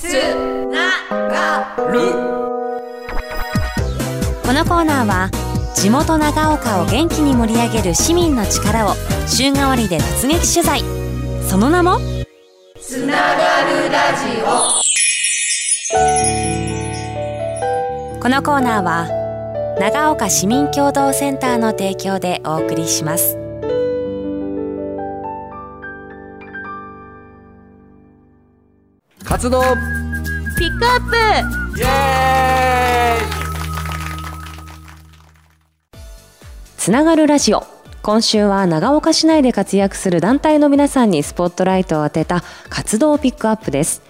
つながる。このコーナーは地元長岡を元気に盛り上げる市民の力を週替わりで突撃取材。その名も？つながるラジこのコーナーは長岡市民共同センターの提供でお送りします活動。ピックアップ。イエーイ。つながるラジオ。今週は長岡市内で活躍する団体の皆さんにスポットライトを当てた活動ピックアップです。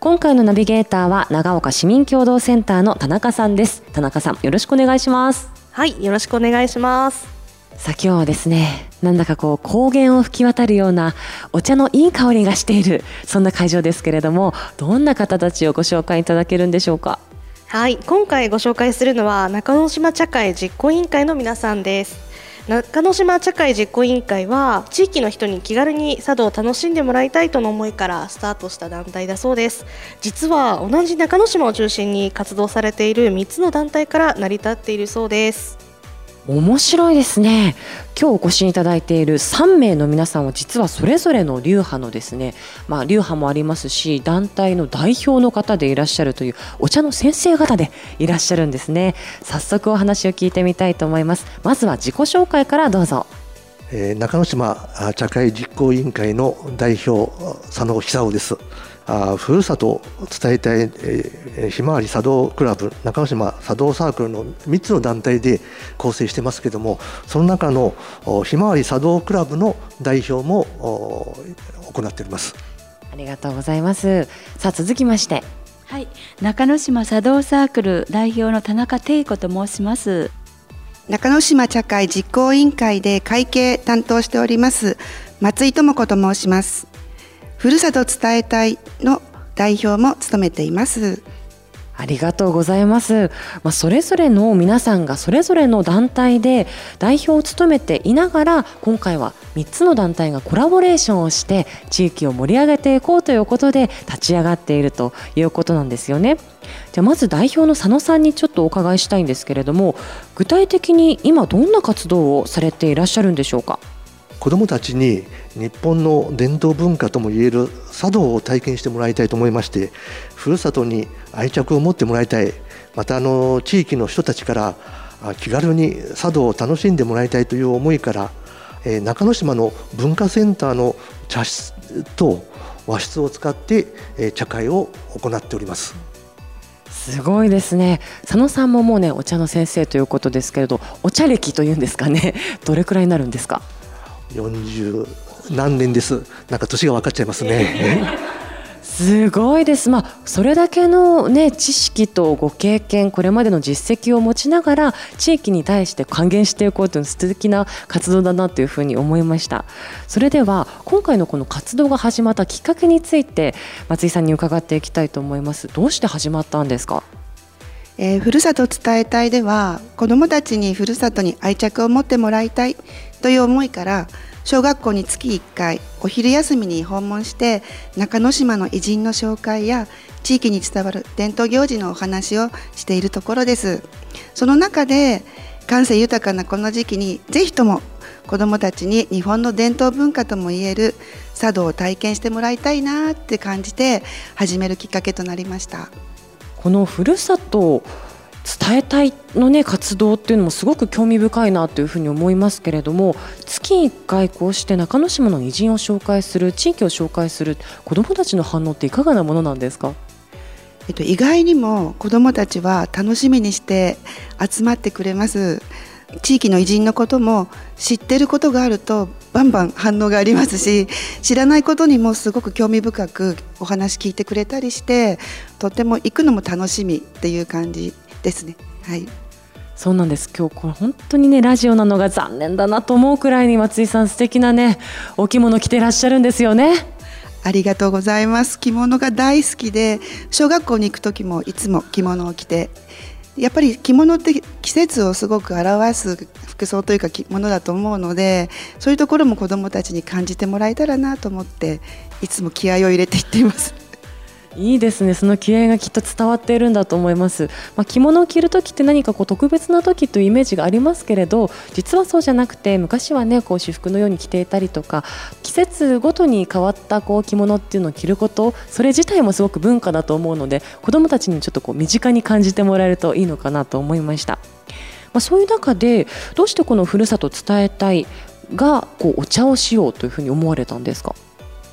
今回のナビゲーターは長岡市民共同センターの田中さんです。田中さんよろしくお願いします。はい、よろしくお願いします。さあ今日はですねなんだかこう高原を吹き渡るようなお茶のいい香りがしているそんな会場ですけれどもどんな方たちをご紹介いただけるんでしょうか？はい、今回ご紹介するのは中之島茶会実行委員会の皆さんです。中之島茶会実行委員会は地域の人に気軽に茶道を楽しんでもらいたいとの思いからスタートした団体だそうです。実は同じ中之島を中心に活動されている3つの団体から成り立っているそうです。面白いですね。今日お越しいただいている3名の皆さんは実はそれぞれの流派のですね。まあ流派もありますし団体の代表の方でいらっしゃるというお茶の先生方でいらっしゃるんですね。早速お話を聞いてみたいと思います。まずは自己紹介からどうぞ。えー中之島茶会実行委員会の代表佐野久夫です。あふるさとを伝えたい、えーひまわり茶道クラブ中之島茶道サークルの3つの団体で構成してますけどもその中のおひまわり茶道クラブの代表もお行っております。ありがとうございますさあ続きましてはい、中之島茶道サークル代表の田中貞子と申します。中之島茶会実行委員会で会計担当しております松井智子と申しますふるさと伝えたいの代表も務めていますありがとうございます。まあ、それぞれの皆さんがそれぞれの団体で代表を務めていながら今回は3つの団体がコラボレーションをして地域を盛り上げていこうということで立ち上がっているということなんですよね。じゃあまず代表の佐野さんにちょっとお伺いしたいんですけれども具体的に今どんな活動をされていらっしゃるんでしょうか？子どもたちに日本の伝統文化ともいえる茶道を体験してもらいたいと思いましてふるさとに愛着を持ってもらいたい。またあの地域の人たちから気軽に茶道を楽しんでもらいたいという思いから、え中之島の文化センターの茶室と和室を使って、え茶会を行っております。すごいですね。佐野さんももうねお茶の先生ということですけれどお茶歴というんですかね。どれくらいになるんですか？40何年です。なんか年が分かっちゃいますね。すごいです、まあ、それだけの、ね、知識とご経験これまでの実績を持ちながら地域に対して還元していこうという素敵な活動だなというふうに思いました。それでは今回のこの活動が始まったきっかけについて松井さんに伺っていきたいと思います。どうして始まったんですか？えーふるさと伝えたいでは子どもたちにふるさとに愛着を持ってもらいたいという思いから小学校に月1回お昼休みに訪問して中之島の偉人の紹介や地域に伝わる伝統行事のお話をしているところですその中で感性豊かなこの時期にぜひとも子どもたちに日本の伝統文化ともいえる茶道を体験してもらいたいなって感じて始めるきっかけとなりました。このふるさと伝えたいのね活動っていうのもすごく興味深いなというふうに思いますけれども月1回こうして中之島の偉人を紹介する地域を紹介する子どもたちの反応っていかがなものなんですか？えっと、意外にも子どもたちは楽しみにして集まってくれます。地域の偉人のことも知ってることがあるとバンバン反応がありますし知らないことにもすごく興味深くお話聞いてくれたりしてとても行くのも楽しみっていう感じですね。はいそうなんです今日これ本当にねラジオなのが残念だなと思うくらいに松井さん素敵なねお着物着てらっしゃるんですよねありがとうございます着物が大好きで小学校に行く時もいつも着物を着てやっぱり着物って季節をすごく表す服装というか着物だと思うのでそういうところも子どもたちに感じてもらえたらなと思っていつも気合を入れていっています。いいですね。その気合がきっと伝わっているんだと思います、まあ、着物を着る時って何かこう特別な時というイメージがありますけれど実はそうじゃなくて昔はねこう私服のように着ていたりとか季節ごとに変わったこう着物っていうのを着ることそれ自体もすごく文化だと思うので子どもたちにちょっとこう身近に感じてもらえるといいのかなと思いました。まあ、そういう中でどうしてこのふるさと伝えたいがこうお茶をしようというふうに思われたんですか？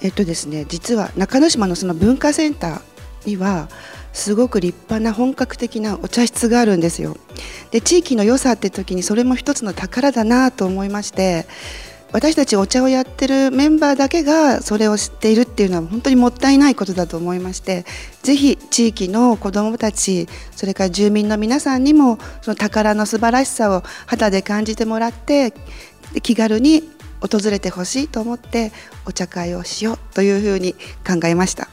えっとですね実は中之島のその文化センターにはすごく立派な本格的なお茶室があるんですよ。で地域の良さって時にそれも一つの宝だなと思いまして私たちお茶をやってるメンバーだけがそれを知っているっていうのは本当にもったいないことだと思いましてぜひ地域の子どもたちそれから住民の皆さんにもその宝の素晴らしさを肌で感じてもらって気軽に訪れてほしいと思ってお茶会をしようというふうに考えました。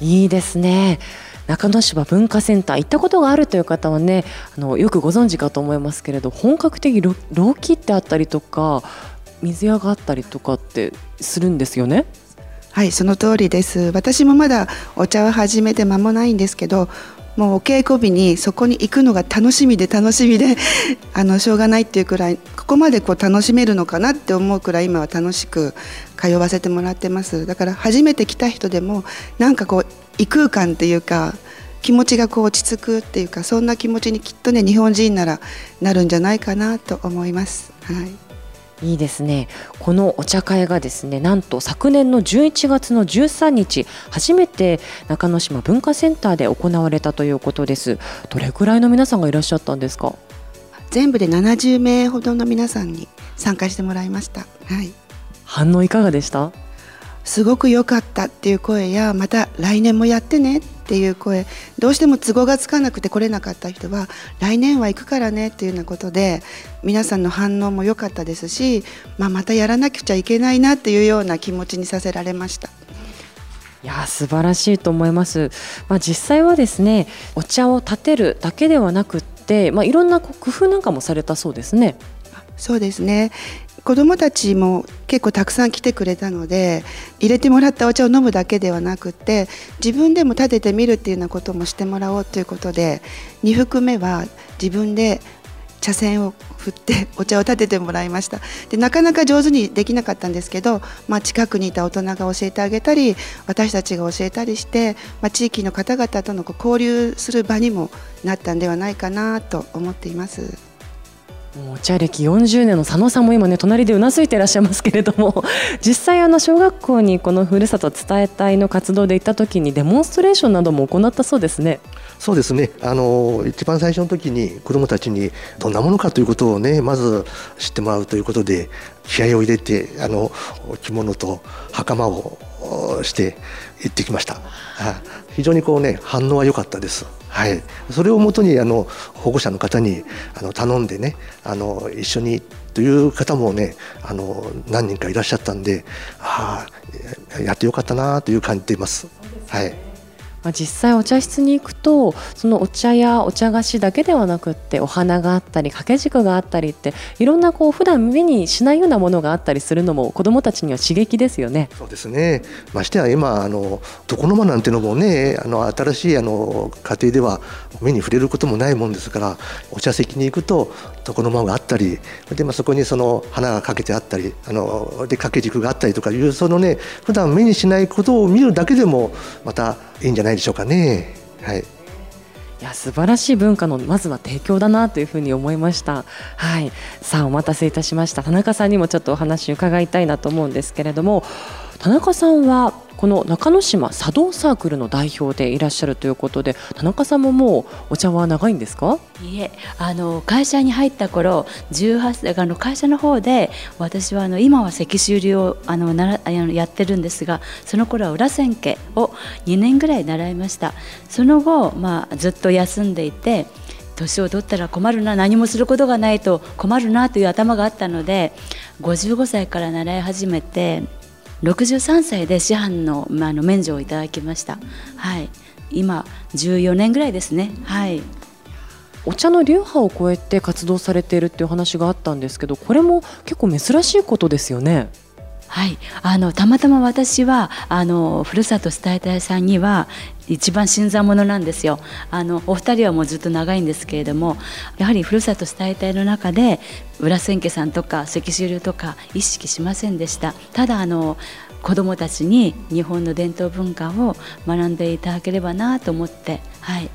いいですね。中之島文化センター行ったことがあるという方はねあのよくご存知かと思いますけれど本格的老期ってあったりとか水屋があったりとかってするんですよね？はいその通りです。私もまだお茶を始めて間もないんですけどもうお稽古日にそこに行くのが楽しみで楽しみで あのしょうがないっていうくらいここまでこう楽しめるのかなって思うくらい今は楽しく通わせてもらってますだから初めて来た人でもなんかこう異空間っていうか気持ちがこう落ち着くっていうかそんな気持ちにきっとね日本人ならなるんじゃないかなと思います。はいいいですね。このお茶会がですねなんと昨年の11月の13日初めて中之島文化センターで行われたということです。どれくらいの皆さんがいらっしゃったんですか？全部で70名ほどの皆さんに参加してもらいました。はい。反応いかがでした？すごく良かったっていう声やまた来年もやってねっていう声どうしても都合がつかなくて来れなかった人は来年は行くからねっていうようなことで皆さんの反応も良かったですし、まあ、またやらなくちゃいけないなっていうような気持ちにさせられました。いや素晴らしいと思います、まあ、実際はですねお茶を立てるだけではなくって、まあ、いろんな工夫なんかもされたそうですね。そうですね子どもたちも結構たくさん来てくれたので入れてもらったお茶を飲むだけではなくて自分でも立ててみるっていうようなこともしてもらおうということで2服目は自分で茶筅を振ってお茶を立ててもらいましたでなかなか上手にできなかったんですけど、まあ、近くにいた大人が教えてあげたり私たちが教えたりして、まあ、地域の方々との交流する場にもなったんではないかなと思っています。お茶歴40年の佐野さんも今ね隣でうなずいていらっしゃいますけれども 実際あの小学校にこのふるさと伝え隊の活動で行った時にデモンストレーションなども行ったそうですね。そうですねあの一番最初の時に子どもたちにどんなものかということをねまず知ってもらうということで気合を入れてあの着物と袴をして行ってきました。非常にこうね反応は良かったです。はい、それをもとにあの保護者の方にあの頼んでねあの一緒にという方もねあの何人かいらっしゃったんでああやってよかったなという感じています。はいまあ、実際お茶室に行くとそのお茶やお茶菓子だけではなくってお花があったり掛け軸があったりっていろんなこう普段目にしないようなものがあったりするのも子どもたちには刺激ですよね。そうですねましてや今あの床の間なんてのもねあの新しいあの家庭では目に触れることもないもんですからお茶席に行くと床の間があったりで、まあ、そこにその花がかけてあったりあので掛け軸があったりとかいうそのね普段目にしないことを見るだけでもまたいいんじゃないでしょうかね。はいいや素晴らしい文化のまずは提供だなというふうに思いました。はい、さあお待たせいたしました。田中さんにもちょっとお話伺いたいなと思うんですけれども、田中さんはこの中之島茶道サークルの代表でいらっしゃるということで田中さんももうお茶は長いんですか？いえあの会社に入った頃18あの会社の方で私はあの今は石州流をあのならやってるんですがその頃は裏千家を2年ぐらい習いました。その後、まあ、ずっと休んでいて年を取ったら困るな何もすることがないと困るなという頭があったので55歳から習い始めて63歳で師範の,、まあ、の免除をいただきました。はい、今14年ぐらいですね。はい。お茶の流派を超えて活動されているっていう話があったんですけどこれも結構珍しいことですよね。はい、あのたまたま私はあのふるさと伝えたいさんには一番新参者なんですよ。あのお二人はもうずっと長いんですけれどもやはりふるさと伝えたいの中で裏千家さんとか石州流とか意識しませんでした。ただあの子どもたちに日本の伝統文化を学んでいただければなと思ってはい。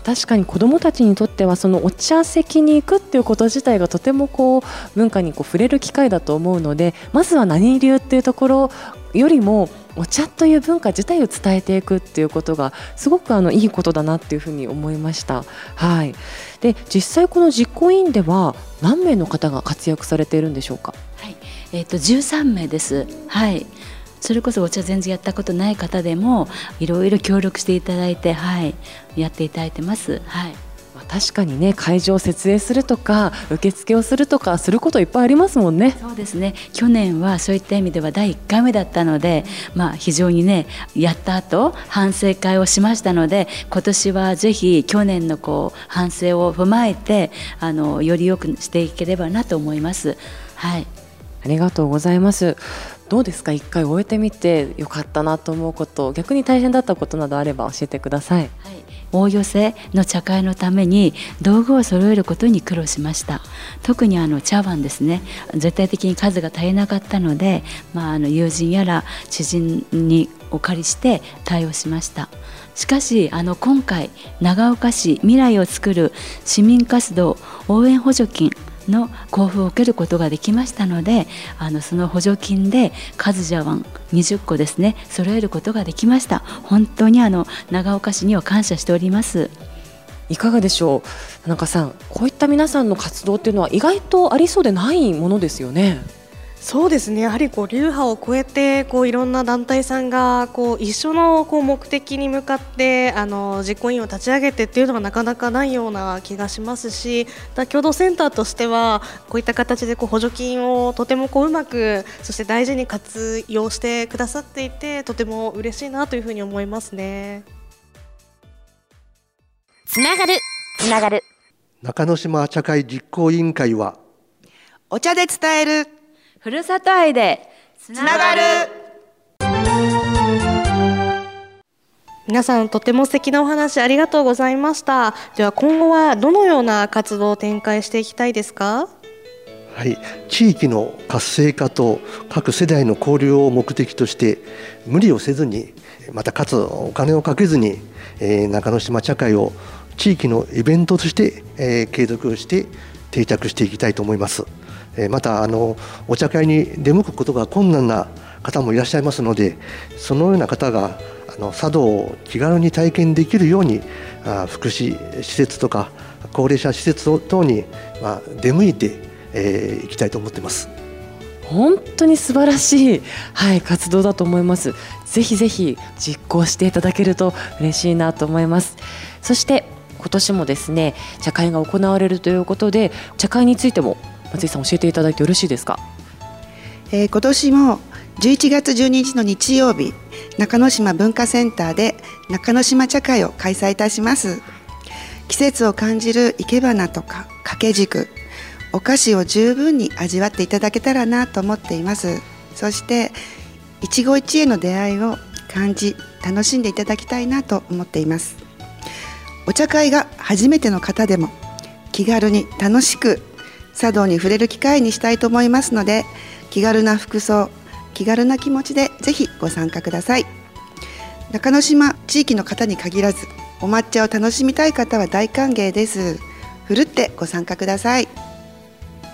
確かに子どもたちにとってはそのお茶席に行くっていうこと自体がとてもこう文化にこう触れる機会だと思うのでまずは何流っていうところよりもお茶という文化自体を伝えていくっていうことがすごくあのいいことだなっていうふうに思いました。はい。で実際この実行委員では何名の方が活躍されているんでしょうか？はい。えっ、ー、と13名です。はい。それこそお茶全然やったことない方でもいろいろ協力していただいて、はい、やっていただいてます。はい。確かにね会場を設営するとか受付をするとかすることいっぱいありますもんね。そうですね。去年はそういった意味では第1回目だったので、まあ、非常にねやった後反省会をしましたので今年はぜひ去年のこう反省を踏まえてあのより良くしていければなと思います。はい。ありがとうございますどうですか？一回終えてみてよかったなと思うこと逆に大変だったことなどあれば教えてください、はい、大寄せの茶会のために道具を揃えることに苦労しました。特にあの茶碗ですね。絶対的に数が足りなかったので、まあ、あの友人やら知人にお借りして対応しました。しかしあの今回長岡市未来をつくる市民活動応援補助金の交付を受けることができましたのであのその補助金で数茶碗20個ですね揃えることができました。本当にあの長岡市には感謝しております。いかがでしょう？田中さんこういった皆さんの活動っていうのは意外とありそうでないものですよね。そうですね。やはりこう流派を超えてこういろんな団体さんがこう一緒のこう目的に向かってあの実行委員を立ち上げてっていうのがなかなかないような気がしますし共同センターとしてはこういった形でこう補助金をとてもこううまくそして大事に活用してくださっていてとても嬉しいなというふうに思いますね。つながる。つながる。中之島茶会実行委員会はお茶で伝えるふるさと愛でつながる。皆さんとても素敵なお話ありがとうございました。では今後はどのような活動を展開していきたいですか？はい、地域の活性化と各世代の交流を目的として無理をせずにまたかつお金をかけずに、えー、中之島茶会を地域のイベントとして、えー、継続して定着していきたいと思います。またあのお茶会に出向くことが困難な方もいらっしゃいますのでそのような方があの茶道を気軽に体験できるようにあ福祉施設とか高齢者施設等に、まあ、出向いて、えー、いきたいと思ってます。本当に素晴らしい、はい、活動だと思います。ぜひぜひ実行していただけると嬉しいなと思います。そして今年もですね茶会が行われるということで茶会についても松井さん教えていただいてよろしいですか、えー、今年も11月12日の日曜日中之島文化センターで中之島茶会を開催いたします。季節を感じる生け花とか掛け軸お菓子を十分に味わっていただけたらなと思っています。そして一期一会の出会いを感じ楽しんでいただきたいなと思っています。お茶会が初めての方でも気軽に楽しく茶道に触れる機会にしたいと思いますので気軽な服装気軽な気持ちでぜひご参加ください。中之島地域の方に限らずお抹茶を楽しみたい方は大歓迎です。ふるってご参加ください。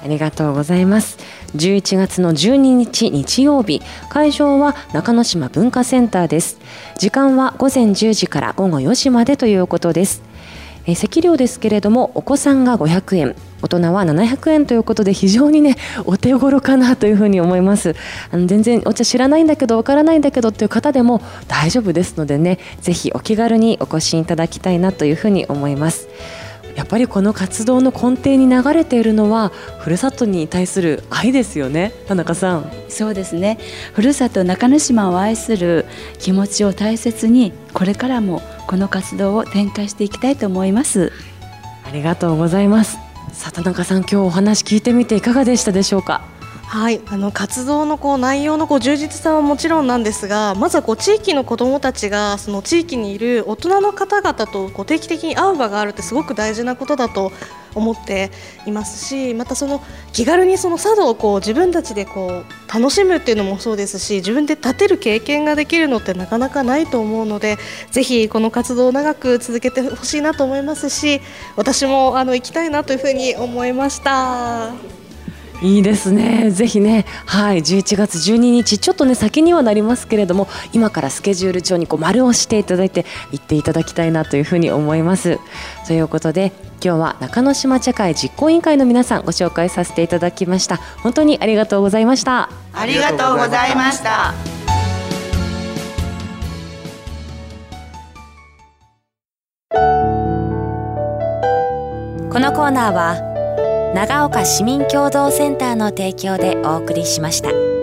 ありがとうございます。11月の12日日曜日会場は中之島文化センターです。時間は午前10時から午後4時までということです。え席料ですけれどもお子さんが500円。大人は700円ということで非常にねお手頃かなというふうに思います。あの全然お茶知らないんだけどわからないんだけどっていう方でも大丈夫ですのでねぜひお気軽にお越しいただきたいなというふうに思います。やっぱりこの活動の根底に流れているのはふるさとに対する愛ですよね田中さん。そうですね。ふるさと中之島を愛する気持ちを大切にこれからもこの活動を展開していきたいと思います。ありがとうございますさあ田中さん今日お話聞いてみていかがでしたでしょうか？はい、あの活動のこう内容のこう充実さはもちろんなんですがまずはこう地域の子どもたちがその地域にいる大人の方々とこう定期的に会う場があるってすごく大事なことだと思っていますしまたその気軽にその茶道をこう自分たちでこう楽しむっていうのもそうですし自分で立てる経験ができるのってなかなかないと思うのでぜひこの活動を長く続けてほしいなと思いますし私もあの行きたいなというふうに思いました。いいですね。ぜひね、はい、11月12日、ちょっとね、先にはなりますけれども、今からスケジュール帳にこう丸をしていただいて、行っていただきたいなというふうに思います。ということで、今日は中之島茶会実行委員会の皆さんご紹介させていただきました。本当にありがとうございました。ありがとうございました。このコーナーは長岡市民共同センターの提供でお送りしました。